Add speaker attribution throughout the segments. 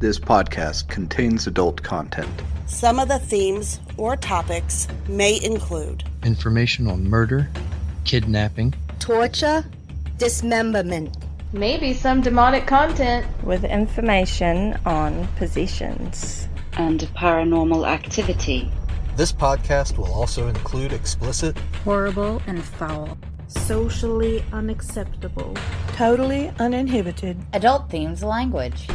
Speaker 1: This podcast contains adult content.
Speaker 2: Some of the themes or topics may include
Speaker 3: information on murder, kidnapping,
Speaker 4: torture, dismemberment,
Speaker 5: maybe some demonic content,
Speaker 6: with information on possessions,
Speaker 7: and paranormal activity.
Speaker 8: This podcast will also include explicit,
Speaker 9: horrible, and foul,
Speaker 10: socially unacceptable,
Speaker 2: totally uninhibited,
Speaker 11: adult themes language.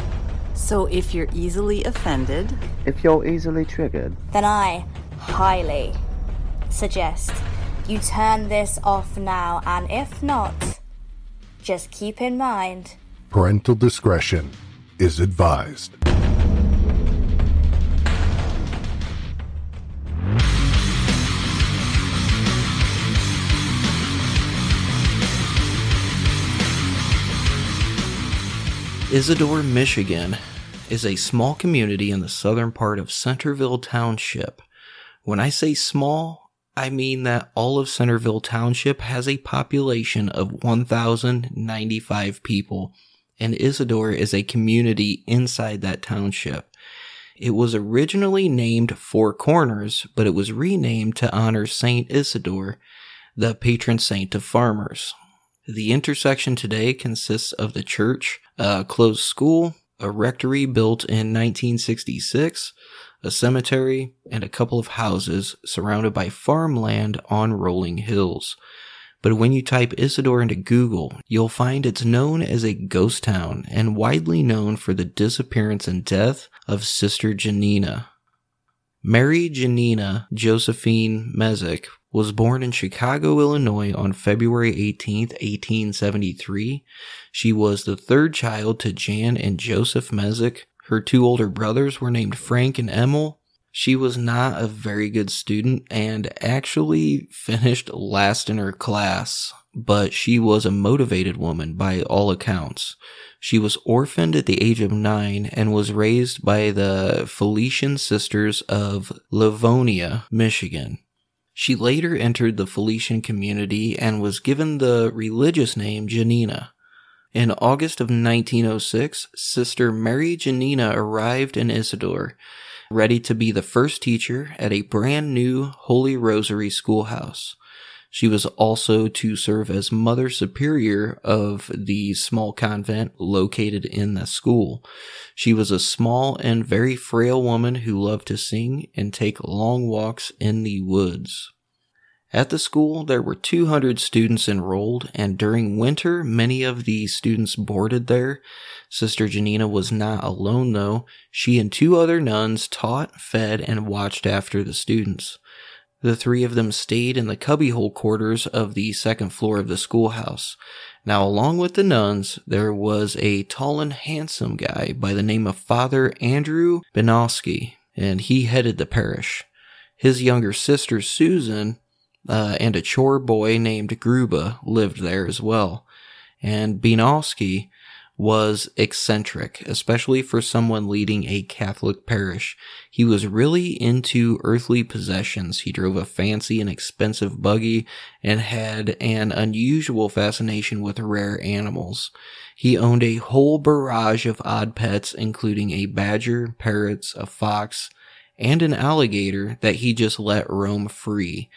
Speaker 12: So if you're easily offended,
Speaker 13: if you're easily triggered,
Speaker 14: then I highly suggest you turn this off now, and if not, just keep in mind
Speaker 15: parental discretion is advised.
Speaker 16: Isadore, Michigan is a small community in the southern part of Centerville Township. When I say small, I mean that all of Centerville Township has a population of 1,095 people, and Isadore is a community inside that township. It was originally named Four Corners, but it was renamed to honor Saint Isidore, the patron saint of farmers. The intersection today consists of the church, a closed school, a rectory built in 1966, a cemetery, and a couple of houses surrounded by farmland on rolling hills. But when you type Isadore into Google, you'll find it's known as a ghost town and widely known for the disappearance and death of Sister Janina. Mary Janina Josephine Mezek was born in Chicago, Illinois on February 18, 1873. She was the third child to Jan and Joseph Mezek. Her two older brothers were named Frank and Emil. She was not a very good student and actually finished last in her class, but she was a motivated woman by all accounts. She was orphaned at the age of nine and was raised by the Felician Sisters of Livonia, Michigan. She later entered the Felician community and was given the religious name Janina. In August of 1906, Sister Mary Janina arrived in Isadore, ready to be the first teacher at a brand new Holy Rosary schoolhouse. She was also to serve as Mother Superior of the small convent located in the school. She was a small and very frail woman who loved to sing and take long walks in the woods. At the school, there were 200 students enrolled, and during winter, many of the students boarded there. Sister Janina was not alone, though. She and two other nuns taught, fed, and watched after the students. The three of them stayed in the cubbyhole quarters of the second floor of the schoolhouse. Now, along with the nuns, there was a tall and handsome guy by the name of Father Andrew Benowski, and he headed the parish. His younger sister, Susan, uh, and a chore boy named Gruba lived there as well. And Benowski was eccentric, especially for someone leading a Catholic parish. He was really into earthly possessions. He drove a fancy and expensive buggy and had an unusual fascination with rare animals. He owned a whole barrage of odd pets, including a badger, parrots, a fox, and an alligator that he just let roam free.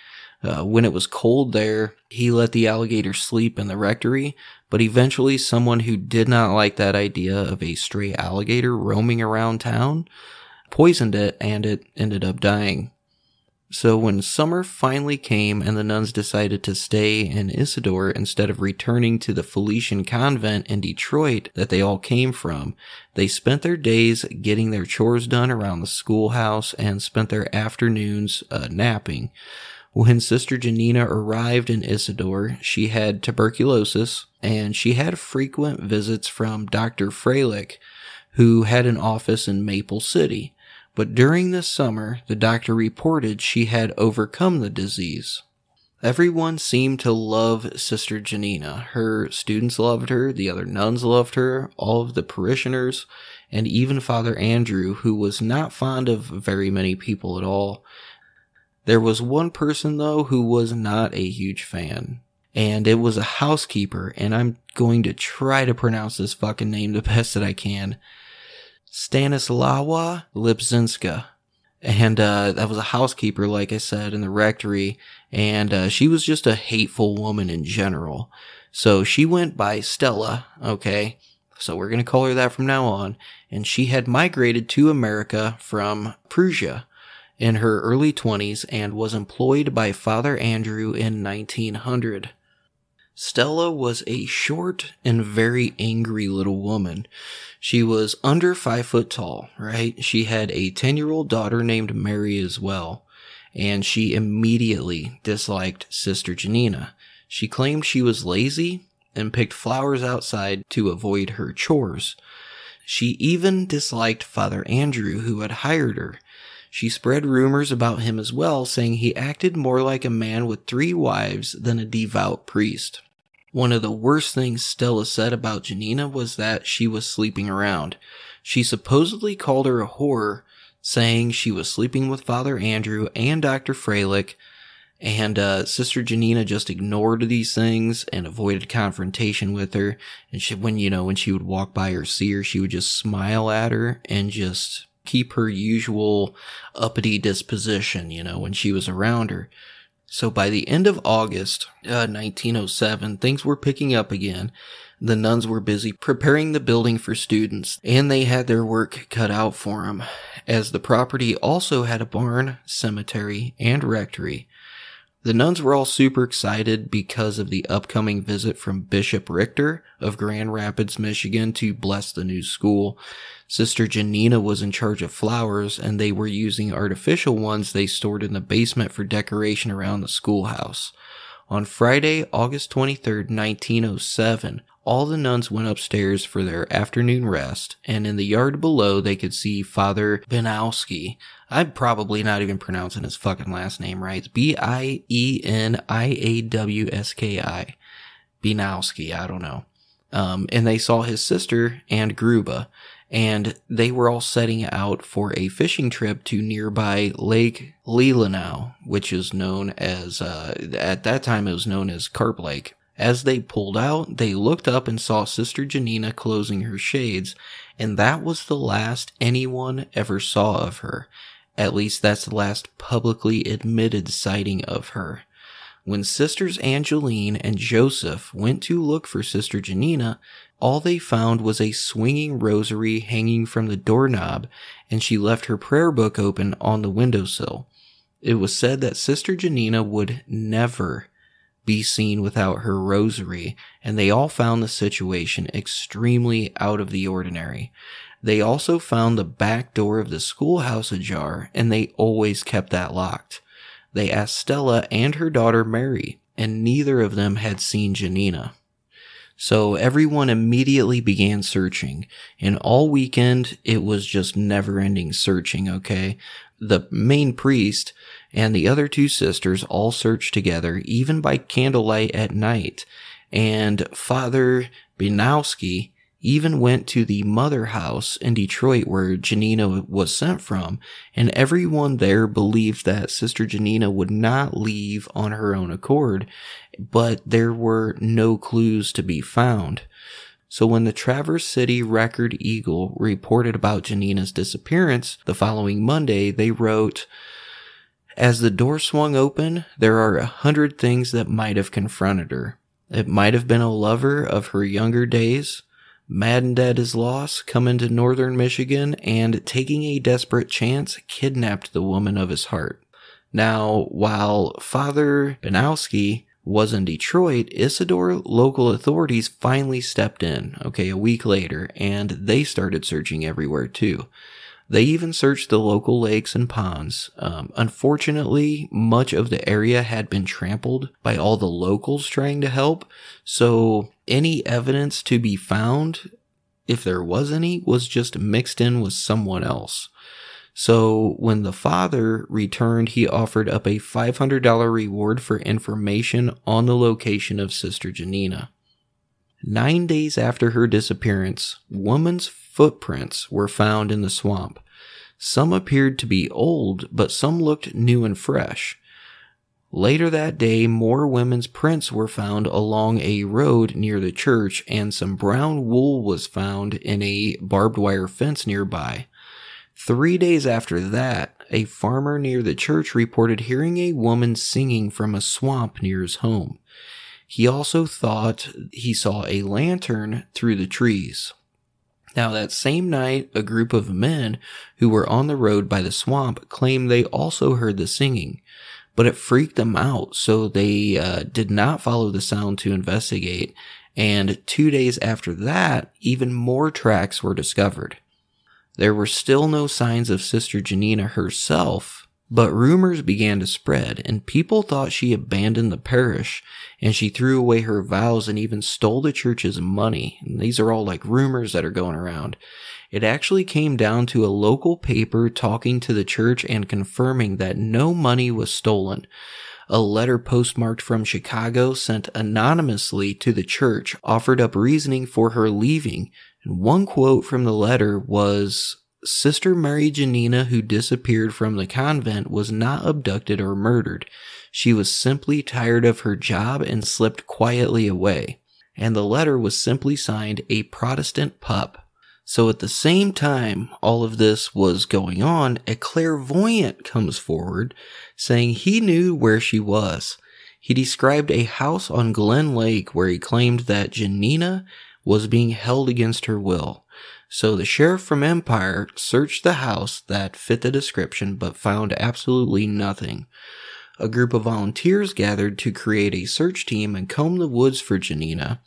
Speaker 16: Uh, when it was cold there, he let the alligator sleep in the rectory, but eventually someone who did not like that idea of a stray alligator roaming around town poisoned it and it ended up dying. So when summer finally came and the nuns decided to stay in Isadore instead of returning to the Felician convent in Detroit that they all came from, they spent their days getting their chores done around the schoolhouse and spent their afternoons uh, napping. When Sister Janina arrived in Isadore, she had tuberculosis and she had frequent visits from Dr. Freilich, who had an office in Maple City. But during this summer, the doctor reported she had overcome the disease. Everyone seemed to love Sister Janina. Her students loved her, the other nuns loved her, all of the parishioners, and even Father Andrew, who was not fond of very many people at all. There was one person though who was not a huge fan. And it was a housekeeper, and I'm going to try to pronounce this fucking name the best that I can. Stanislawa Lipczynska. And uh, that was a housekeeper, like I said, in the rectory. And uh, she was just a hateful woman in general. So she went by Stella, okay? So we're going to call her that from now on. And she had migrated to America from Prussia in her early 20s and was employed by Father Andrew in 1900. Stella was a short and very angry little woman. She was under five foot tall, right? She had a 10 year old daughter named Mary as well, and she immediately disliked Sister Janina. She claimed she was lazy and picked flowers outside to avoid her chores. She even disliked Father Andrew, who had hired her. She spread rumors about him as well, saying he acted more like a man with three wives than a devout priest. One of the worst things Stella said about Janina was that she was sleeping around. She supposedly called her a whore, saying she was sleeping with Father Andrew and Dr. Freilich, and uh, Sister Janina just ignored these things and avoided confrontation with her. And she, when you know when she would walk by or see her, she would just smile at her and just keep her usual uppity disposition, you know, when she was around her. So by the end of August uh, 1907, things were picking up again. The nuns were busy preparing the building for students, and they had their work cut out for them, as the property also had a barn, cemetery, and rectory. The nuns were all super excited because of the upcoming visit from Bishop Richter of Grand Rapids, Michigan to bless the new school. Sister Janina was in charge of flowers and they were using artificial ones they stored in the basement for decoration around the schoolhouse. On Friday, August 23, 1907, all the nuns went upstairs for their afternoon rest, and in the yard below they could see Father Benowski. I'm probably not even pronouncing his fucking last name right. It's B-I-E-N-I-A-W-S-K-I. Benowski, I don't know. Um, and they saw his sister and Gruba, and they were all setting out for a fishing trip to nearby Lake Leelanau, which is known as, uh, at that time it was known as Carp Lake. As they pulled out, they looked up and saw Sister Janina closing her shades, and that was the last anyone ever saw of her. At least that's the last publicly admitted sighting of her. When Sisters Angeline and Joseph went to look for Sister Janina, all they found was a swinging rosary hanging from the doorknob, and she left her prayer book open on the windowsill. It was said that Sister Janina would never be seen without her rosary, and they all found the situation extremely out of the ordinary. They also found the back door of the schoolhouse ajar, and they always kept that locked. They asked Stella and her daughter Mary, and neither of them had seen Janina. So everyone immediately began searching, and all weekend it was just never ending searching, okay? The main priest and the other two sisters all searched together, even by candlelight at night. And Father Binowski even went to the mother house in Detroit where Janina was sent from, and everyone there believed that Sister Janina would not leave on her own accord, but there were no clues to be found. So when the Traverse City Record Eagle reported about Janina's disappearance the following Monday, they wrote, as the door swung open, there are a hundred things that might have confronted her. It might have been a lover of her younger days, maddened at his loss, coming to northern Michigan, and taking a desperate chance, kidnapped the woman of his heart. Now, while Father Benowski was in Detroit, Isadore local authorities finally stepped in, okay, a week later, and they started searching everywhere too. They even searched the local lakes and ponds. Um, unfortunately, much of the area had been trampled by all the locals trying to help, so any evidence to be found, if there was any, was just mixed in with someone else. So when the father returned, he offered up a $500 reward for information on the location of Sister Janina. Nine days after her disappearance, woman's footprints were found in the swamp. Some appeared to be old, but some looked new and fresh. Later that day, more women's prints were found along a road near the church, and some brown wool was found in a barbed wire fence nearby. Three days after that, a farmer near the church reported hearing a woman singing from a swamp near his home. He also thought he saw a lantern through the trees. Now, that same night, a group of men who were on the road by the swamp claimed they also heard the singing but it freaked them out. So they uh, did not follow the sound to investigate. And two days after that, even more tracks were discovered. There were still no signs of Sister Janina herself, but rumors began to spread, and people thought she abandoned the parish and she threw away her vows and even stole the church's money. And these are all like rumors that are going around. It actually came down to a local paper talking to the church and confirming that no money was stolen. A letter postmarked from Chicago sent anonymously to the church offered up reasoning for her leaving. And one quote from the letter was, Sister Mary Janina, who disappeared from the convent, was not abducted or murdered. She was simply tired of her job and slipped quietly away. And the letter was simply signed a Protestant pup. So at the same time all of this was going on, a clairvoyant comes forward saying he knew where she was. He described a house on Glen Lake where he claimed that Janina was being held against her will. So the sheriff from Empire searched the house that fit the description but found absolutely nothing. A group of volunteers gathered to create a search team and comb the woods for Janina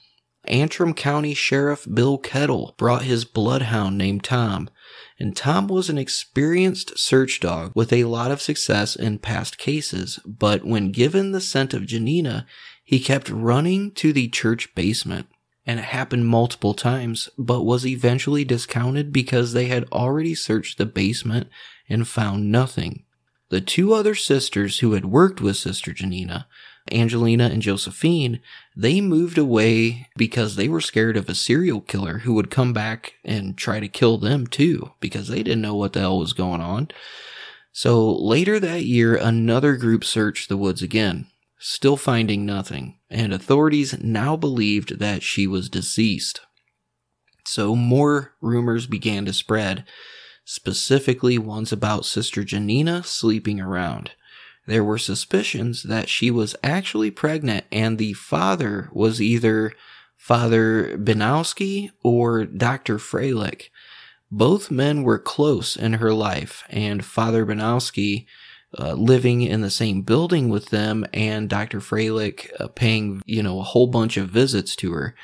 Speaker 16: Antrim County Sheriff Bill Kettle brought his bloodhound named Tom, and Tom was an experienced search dog with a lot of success in past cases, but when given the scent of Janina, he kept running to the church basement. And it happened multiple times, but was eventually discounted because they had already searched the basement and found nothing. The two other sisters who had worked with Sister Janina Angelina and Josephine, they moved away because they were scared of a serial killer who would come back and try to kill them too, because they didn't know what the hell was going on. So later that year, another group searched the woods again, still finding nothing, and authorities now believed that she was deceased. So more rumors began to spread, specifically ones about Sister Janina sleeping around there were suspicions that she was actually pregnant and the father was either Father Banowski or Dr. Freilich. Both men were close in her life, and Father Banowski uh, living in the same building with them, and Dr. Freilich uh, paying, you know, a whole bunch of visits to her,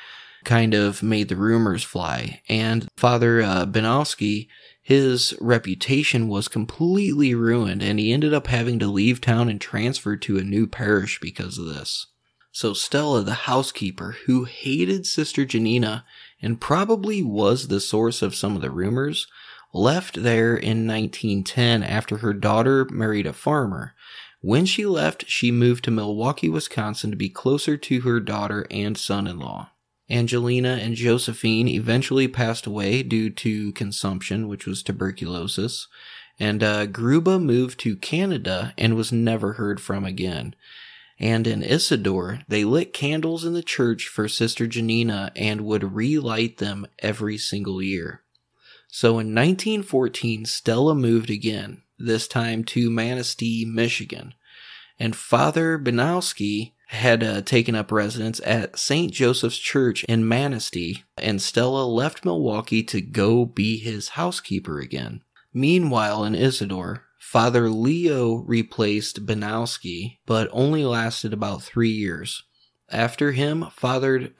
Speaker 16: kind of made the rumors fly. And Father uh, Banowski his reputation was completely ruined and he ended up having to leave town and transfer to a new parish because of this. So Stella, the housekeeper, who hated Sister Janina and probably was the source of some of the rumors, left there in 1910 after her daughter married a farmer. When she left, she moved to Milwaukee, Wisconsin to be closer to her daughter and son in law. Angelina and Josephine eventually passed away due to consumption, which was tuberculosis. And uh, Gruba moved to Canada and was never heard from again. And in Isadore, they lit candles in the church for Sister Janina and would relight them every single year. So in 1914, Stella moved again, this time to Manistee, Michigan. And Father Banowski had uh, taken up residence at St. Joseph's Church in Manistee, and Stella left Milwaukee to go be his housekeeper again. Meanwhile, in Isadore, Father Leo replaced Banowski, but only lasted about three years. After him, Father.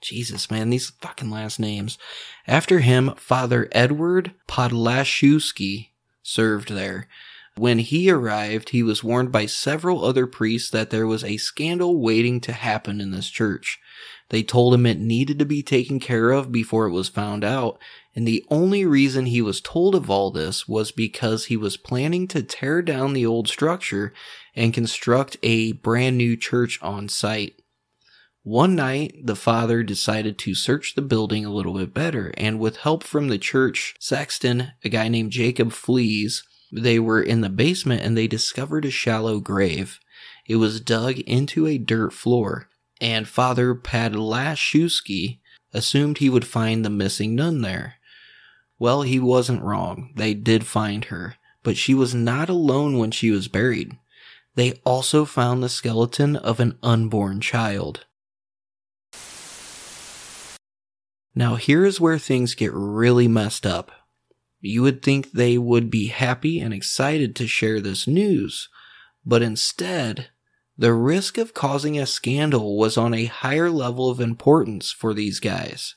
Speaker 16: Jesus, man, these fucking last names. After him, Father Edward Podlaszewski served there. When he arrived, he was warned by several other priests that there was a scandal waiting to happen in this church. They told him it needed to be taken care of before it was found out, and the only reason he was told of all this was because he was planning to tear down the old structure and construct a brand new church on site. One night, the father decided to search the building a little bit better, and with help from the church sexton, a guy named Jacob Flees, they were in the basement and they discovered a shallow grave. It was dug into a dirt floor, and Father Podlaszewski assumed he would find the missing nun there. Well, he wasn't wrong. They did find her, but she was not alone when she was buried. They also found the skeleton of an unborn child. Now, here is where things get really messed up. You would think they would be happy and excited to share this news, but instead, the risk of causing a scandal was on a higher level of importance for these guys.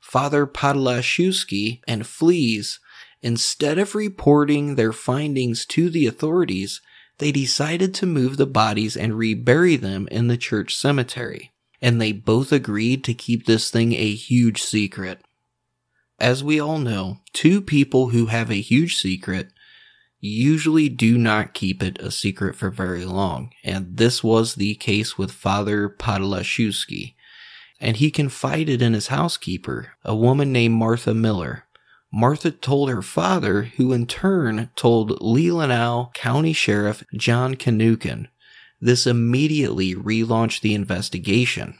Speaker 16: Father Podlaszewski and Flees, instead of reporting their findings to the authorities, they decided to move the bodies and rebury them in the church cemetery. And they both agreed to keep this thing a huge secret. As we all know, two people who have a huge secret usually do not keep it a secret for very long, and this was the case with Father Podlaszewski. And he confided in his housekeeper, a woman named Martha Miller. Martha told her father, who in turn told Leelanau County Sheriff John Kanukin. This immediately relaunched the investigation.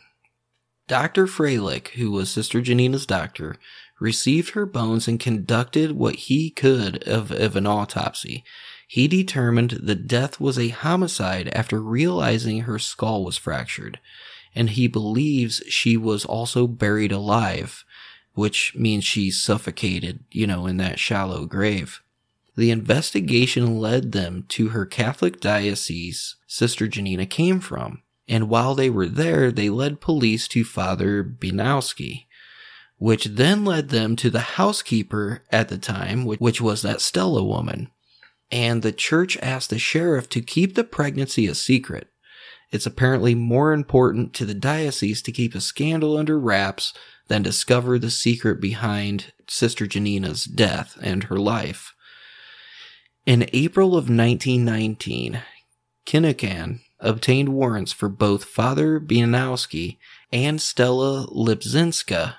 Speaker 16: Dr. Freilich, who was Sister Janina's doctor, received her bones and conducted what he could of, of an autopsy. He determined the death was a homicide after realizing her skull was fractured, and he believes she was also buried alive, which means she suffocated, you know, in that shallow grave. The investigation led them to her Catholic diocese Sister Janina came from, and while they were there, they led police to Father Binowski, which then led them to the housekeeper at the time, which was that Stella woman. And the church asked the sheriff to keep the pregnancy a secret. It's apparently more important to the diocese to keep a scandal under wraps than discover the secret behind Sister Janina's death and her life. In April of 1919, Kinnican obtained warrants for both Father Bianowski and Stella Lipczynska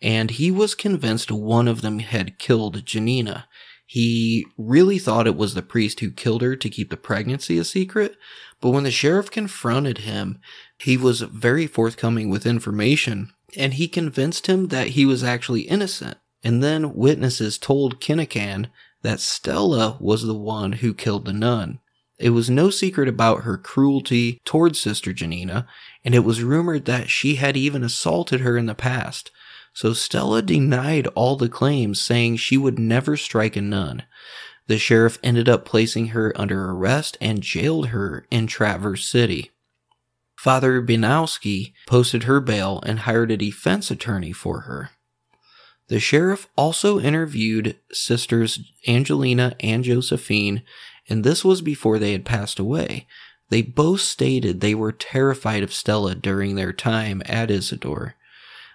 Speaker 16: and he was convinced one of them had killed Janina. He really thought it was the priest who killed her to keep the pregnancy a secret, but when the sheriff confronted him, he was very forthcoming with information, and he convinced him that he was actually innocent. And then witnesses told Kinnican that Stella was the one who killed the nun. It was no secret about her cruelty towards Sister Janina, and it was rumored that she had even assaulted her in the past. So Stella denied all the claims, saying she would never strike a nun. The sheriff ended up placing her under arrest and jailed her in Traverse City. Father Binowski posted her bail and hired a defense attorney for her. The sheriff also interviewed sisters Angelina and Josephine, and this was before they had passed away. They both stated they were terrified of Stella during their time at Isadore.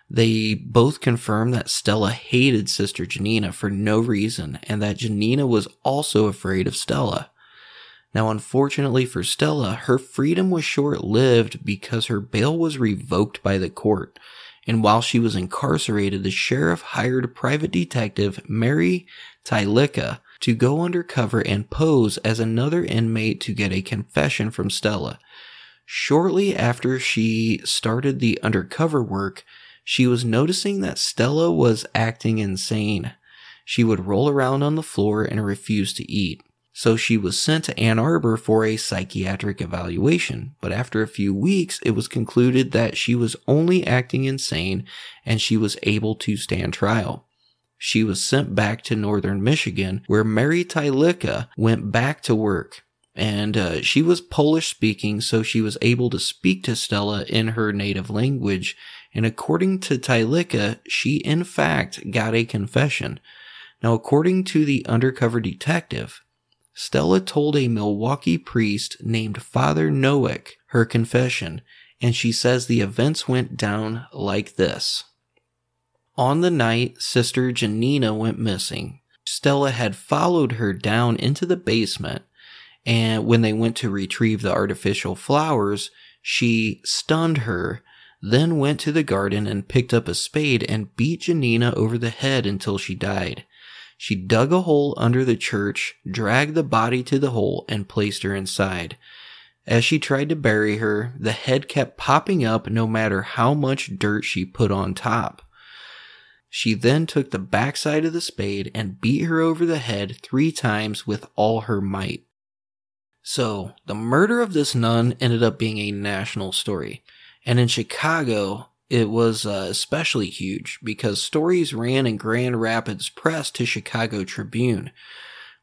Speaker 16: They both confirmed that Stella hated Sister Janina for no reason and that Janina was also afraid of Stella. Now, unfortunately for Stella, her freedom was short lived because her bail was revoked by the court. And while she was incarcerated, the sheriff hired private detective Mary Tylika to go undercover and pose as another inmate to get a confession from Stella. Shortly after she started the undercover work, she was noticing that Stella was acting insane. She would roll around on the floor and refuse to eat. So she was sent to Ann Arbor for a psychiatric evaluation. But after a few weeks, it was concluded that she was only acting insane and she was able to stand trial. She was sent back to northern Michigan, where Mary Tylika went back to work. And uh, she was Polish speaking, so she was able to speak to Stella in her native language and according to Tylika, she in fact got a confession. Now, according to the undercover detective, Stella told a Milwaukee priest named Father Noack her confession, and she says the events went down like this. On the night Sister Janina went missing, Stella had followed her down into the basement, and when they went to retrieve the artificial flowers, she stunned her then went to the garden and picked up a spade and beat Janina over the head until she died. She dug a hole under the church, dragged the body to the hole, and placed her inside. As she tried to bury her, the head kept popping up no matter how much dirt she put on top. She then took the backside of the spade and beat her over the head three times with all her might. So, the murder of this nun ended up being a national story. And in Chicago, it was uh, especially huge because stories ran in Grand Rapids Press to Chicago Tribune.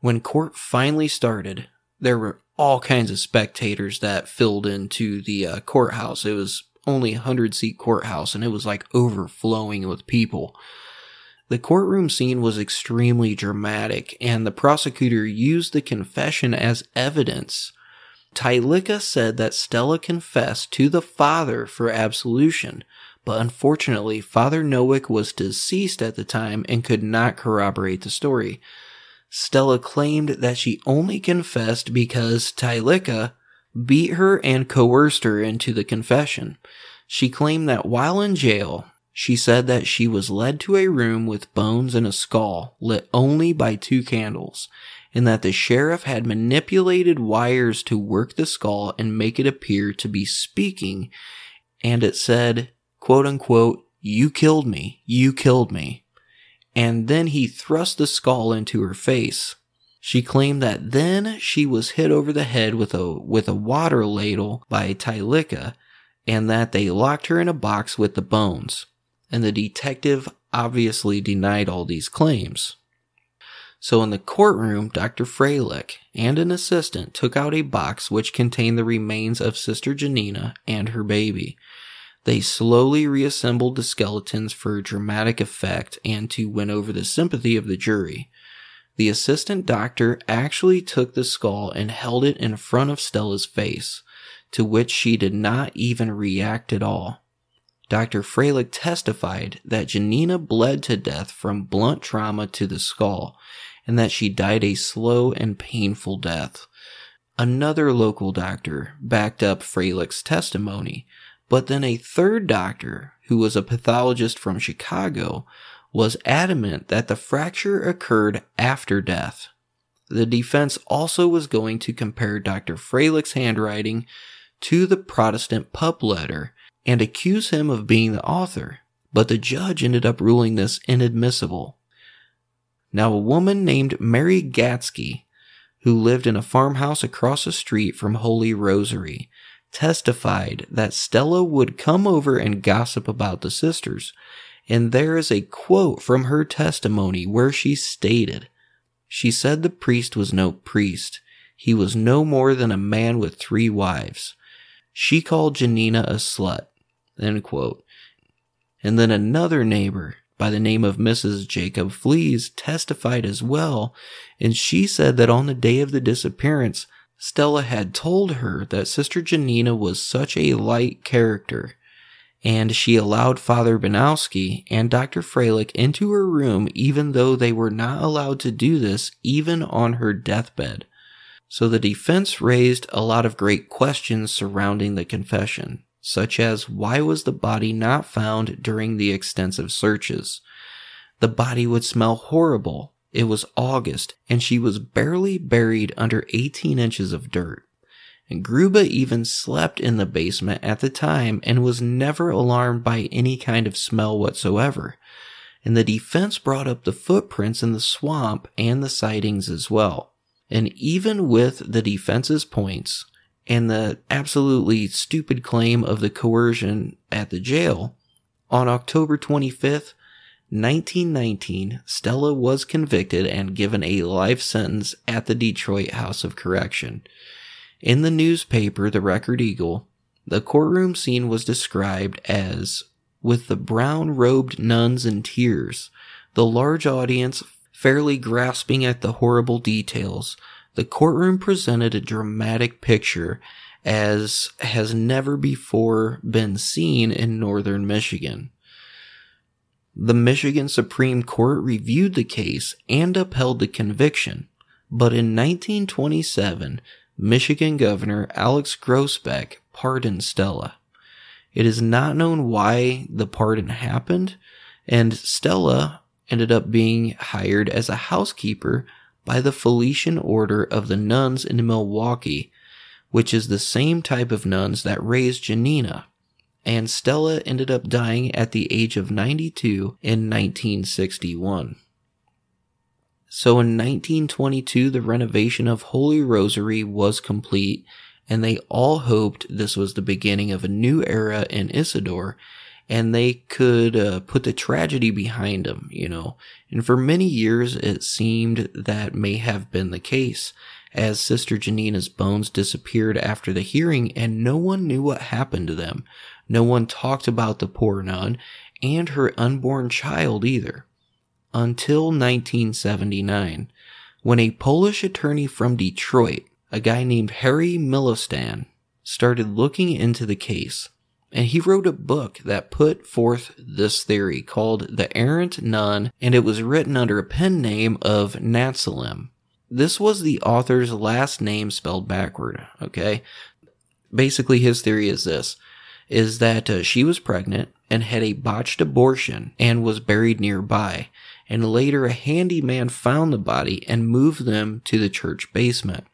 Speaker 16: When court finally started, there were all kinds of spectators that filled into the uh, courthouse. It was only a 100 seat courthouse and it was like overflowing with people. The courtroom scene was extremely dramatic, and the prosecutor used the confession as evidence. Tylika said that Stella confessed to the father for absolution, but unfortunately, Father Nowick was deceased at the time and could not corroborate the story. Stella claimed that she only confessed because Tylika beat her and coerced her into the confession. She claimed that while in jail, she said that she was led to a room with bones and a skull lit only by two candles, and that the sheriff had manipulated wires to work the skull and make it appear to be speaking, and it said, quote unquote, you killed me, you killed me. And then he thrust the skull into her face. She claimed that then she was hit over the head with a with a water ladle by Tylika, and that they locked her in a box with the bones and the detective obviously denied all these claims. So in the courtroom, Dr. Freilich and an assistant took out a box which contained the remains of Sister Janina and her baby. They slowly reassembled the skeletons for dramatic effect and to win over the sympathy of the jury. The assistant doctor actually took the skull and held it in front of Stella's face, to which she did not even react at all. Dr. Freilich testified that Janina bled to death from blunt trauma to the skull and that she died a slow and painful death. Another local doctor backed up Freilich's testimony, but then a third doctor, who was a pathologist from Chicago, was adamant that the fracture occurred after death. The defense also was going to compare Dr. Freilich's handwriting to the Protestant pup letter and accuse him of being the author, but the judge ended up ruling this inadmissible. Now, a woman named Mary Gatsky, who lived in a farmhouse across the street from Holy Rosary, testified that Stella would come over and gossip about the sisters, and there is a quote from her testimony where she stated, She said the priest was no priest. He was no more than a man with three wives. She called Janina a slut. End quote. And then another neighbor by the name of Mrs. Jacob Flees testified as well, and she said that on the day of the disappearance, Stella had told her that Sister Janina was such a light character, and she allowed Father Banowski and Dr. Freilich into her room even though they were not allowed to do this even on her deathbed. So the defense raised a lot of great questions surrounding the confession such as why was the body not found during the extensive searches? The body would smell horrible. It was August, and she was barely buried under 18 inches of dirt. And Gruba even slept in the basement at the time and was never alarmed by any kind of smell whatsoever. And the defense brought up the footprints in the swamp and the sightings as well. And even with the defense's points, and the absolutely stupid claim of the coercion at the jail, on October 25th, 1919, Stella was convicted and given a life sentence at the Detroit House of Correction. In the newspaper, the Record Eagle, the courtroom scene was described as with the brown robed nuns in tears, the large audience fairly grasping at the horrible details, the courtroom presented a dramatic picture as has never before been seen in northern Michigan. The Michigan Supreme Court reviewed the case and upheld the conviction, but in 1927, Michigan Governor Alex Groesbeck pardoned Stella. It is not known why the pardon happened, and Stella ended up being hired as a housekeeper by the Felician Order of the Nuns in Milwaukee, which is the same type of nuns that raised Janina. And Stella ended up dying at the age of 92 in 1961. So in 1922, the renovation of Holy Rosary was complete, and they all hoped this was the beginning of a new era in Isadore, and they could uh, put the tragedy behind them, you know. And for many years, it seemed that may have been the case, as Sister Janina's bones disappeared after the hearing, and no one knew what happened to them. No one talked about the poor nun and her unborn child either until 1979, when a Polish attorney from Detroit, a guy named Harry Milostan, started looking into the case. And he wrote a book that put forth this theory called The Errant Nun, and it was written under a pen name of Natsalim. This was the author's last name spelled backward, okay? Basically, his theory is this is that uh, she was pregnant and had a botched abortion and was buried nearby and later a handyman found the body and moved them to the church basement.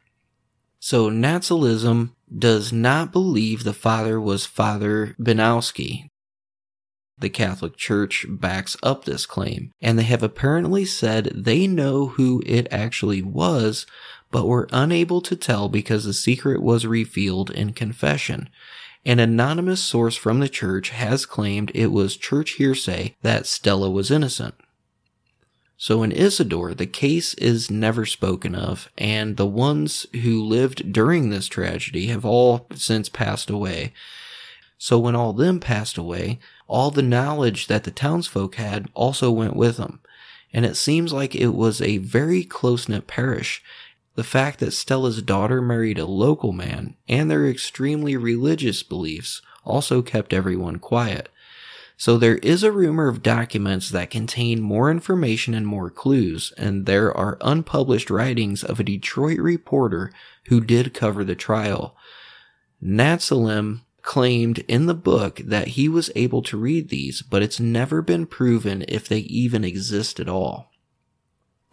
Speaker 16: So Natsalism does not believe the father was Father Benowski. The Catholic Church backs up this claim, and they have apparently said they know who it actually was, but were unable to tell because the secret was revealed in confession. An anonymous source from the church has claimed it was church hearsay that Stella was innocent. So in Isadore, the case is never spoken of, and the ones who lived during this tragedy have all since passed away. So when all them passed away, all the knowledge that the townsfolk had also went with them. And it seems like it was a very close knit parish. The fact that Stella's daughter married a local man and their extremely religious beliefs also kept everyone quiet. So there is a rumor of documents that contain more information and more clues, and there are unpublished writings of a Detroit reporter who did cover the trial. Natsalim claimed in the book that he was able to read these, but it's never been proven if they even exist at all.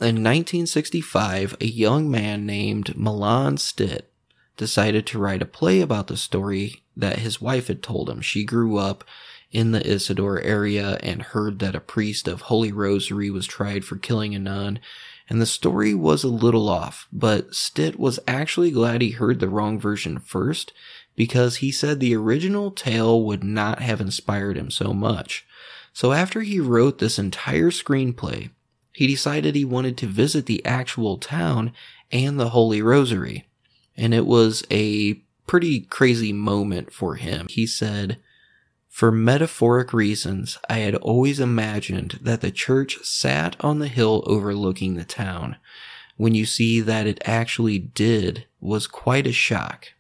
Speaker 16: In 1965, a young man named Milan Stitt decided to write a play about the story that his wife had told him. She grew up in the Isadore area and heard that a priest of Holy Rosary was tried for killing a nun, and the story was a little off, but Stitt was actually glad he heard the wrong version first because he said the original tale would not have inspired him so much. So after he wrote this entire screenplay, he decided he wanted to visit the actual town and the Holy Rosary. And it was a pretty crazy moment for him. He said, for metaphoric reasons, I had always imagined that the church sat on the hill overlooking the town. When you see that it actually did was quite a shock.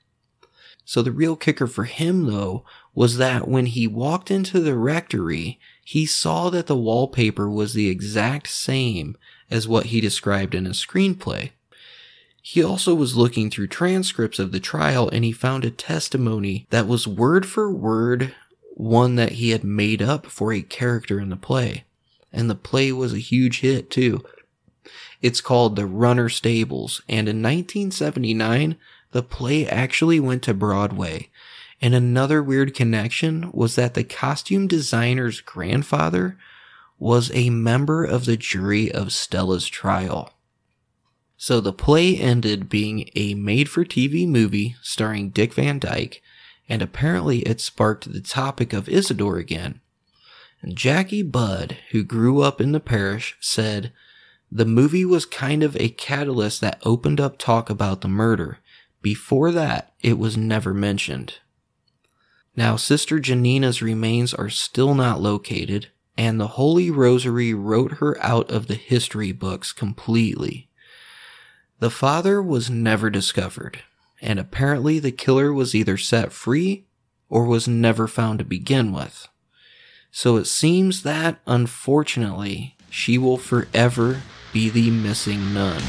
Speaker 16: So the real kicker for him though was that when he walked into the rectory, he saw that the wallpaper was the exact same as what he described in his screenplay. He also was looking through transcripts of the trial and he found a testimony that was word for word one that he had made up for a character in the play. And the play was a huge hit too. It's called The Runner Stumbles, and in 1979, the play actually went to Broadway. And another weird connection was that the costume designer's grandfather was a member of the jury of Stella's trial. So the play ended being a made for TV movie starring Dick Van Dyke and apparently it sparked the topic of Isadore again. And Jackie Budd, who grew up in the parish, said, The movie was kind of a catalyst that opened up talk about the murder. Before that, it was never mentioned. Now, Sister Janina's remains are still not located, and the Holy Rosary wrote her out of the history books completely. The father was never discovered, and apparently the killer was either set free or was never found to begin with. So it seems that, unfortunately, she will forever be the missing nun.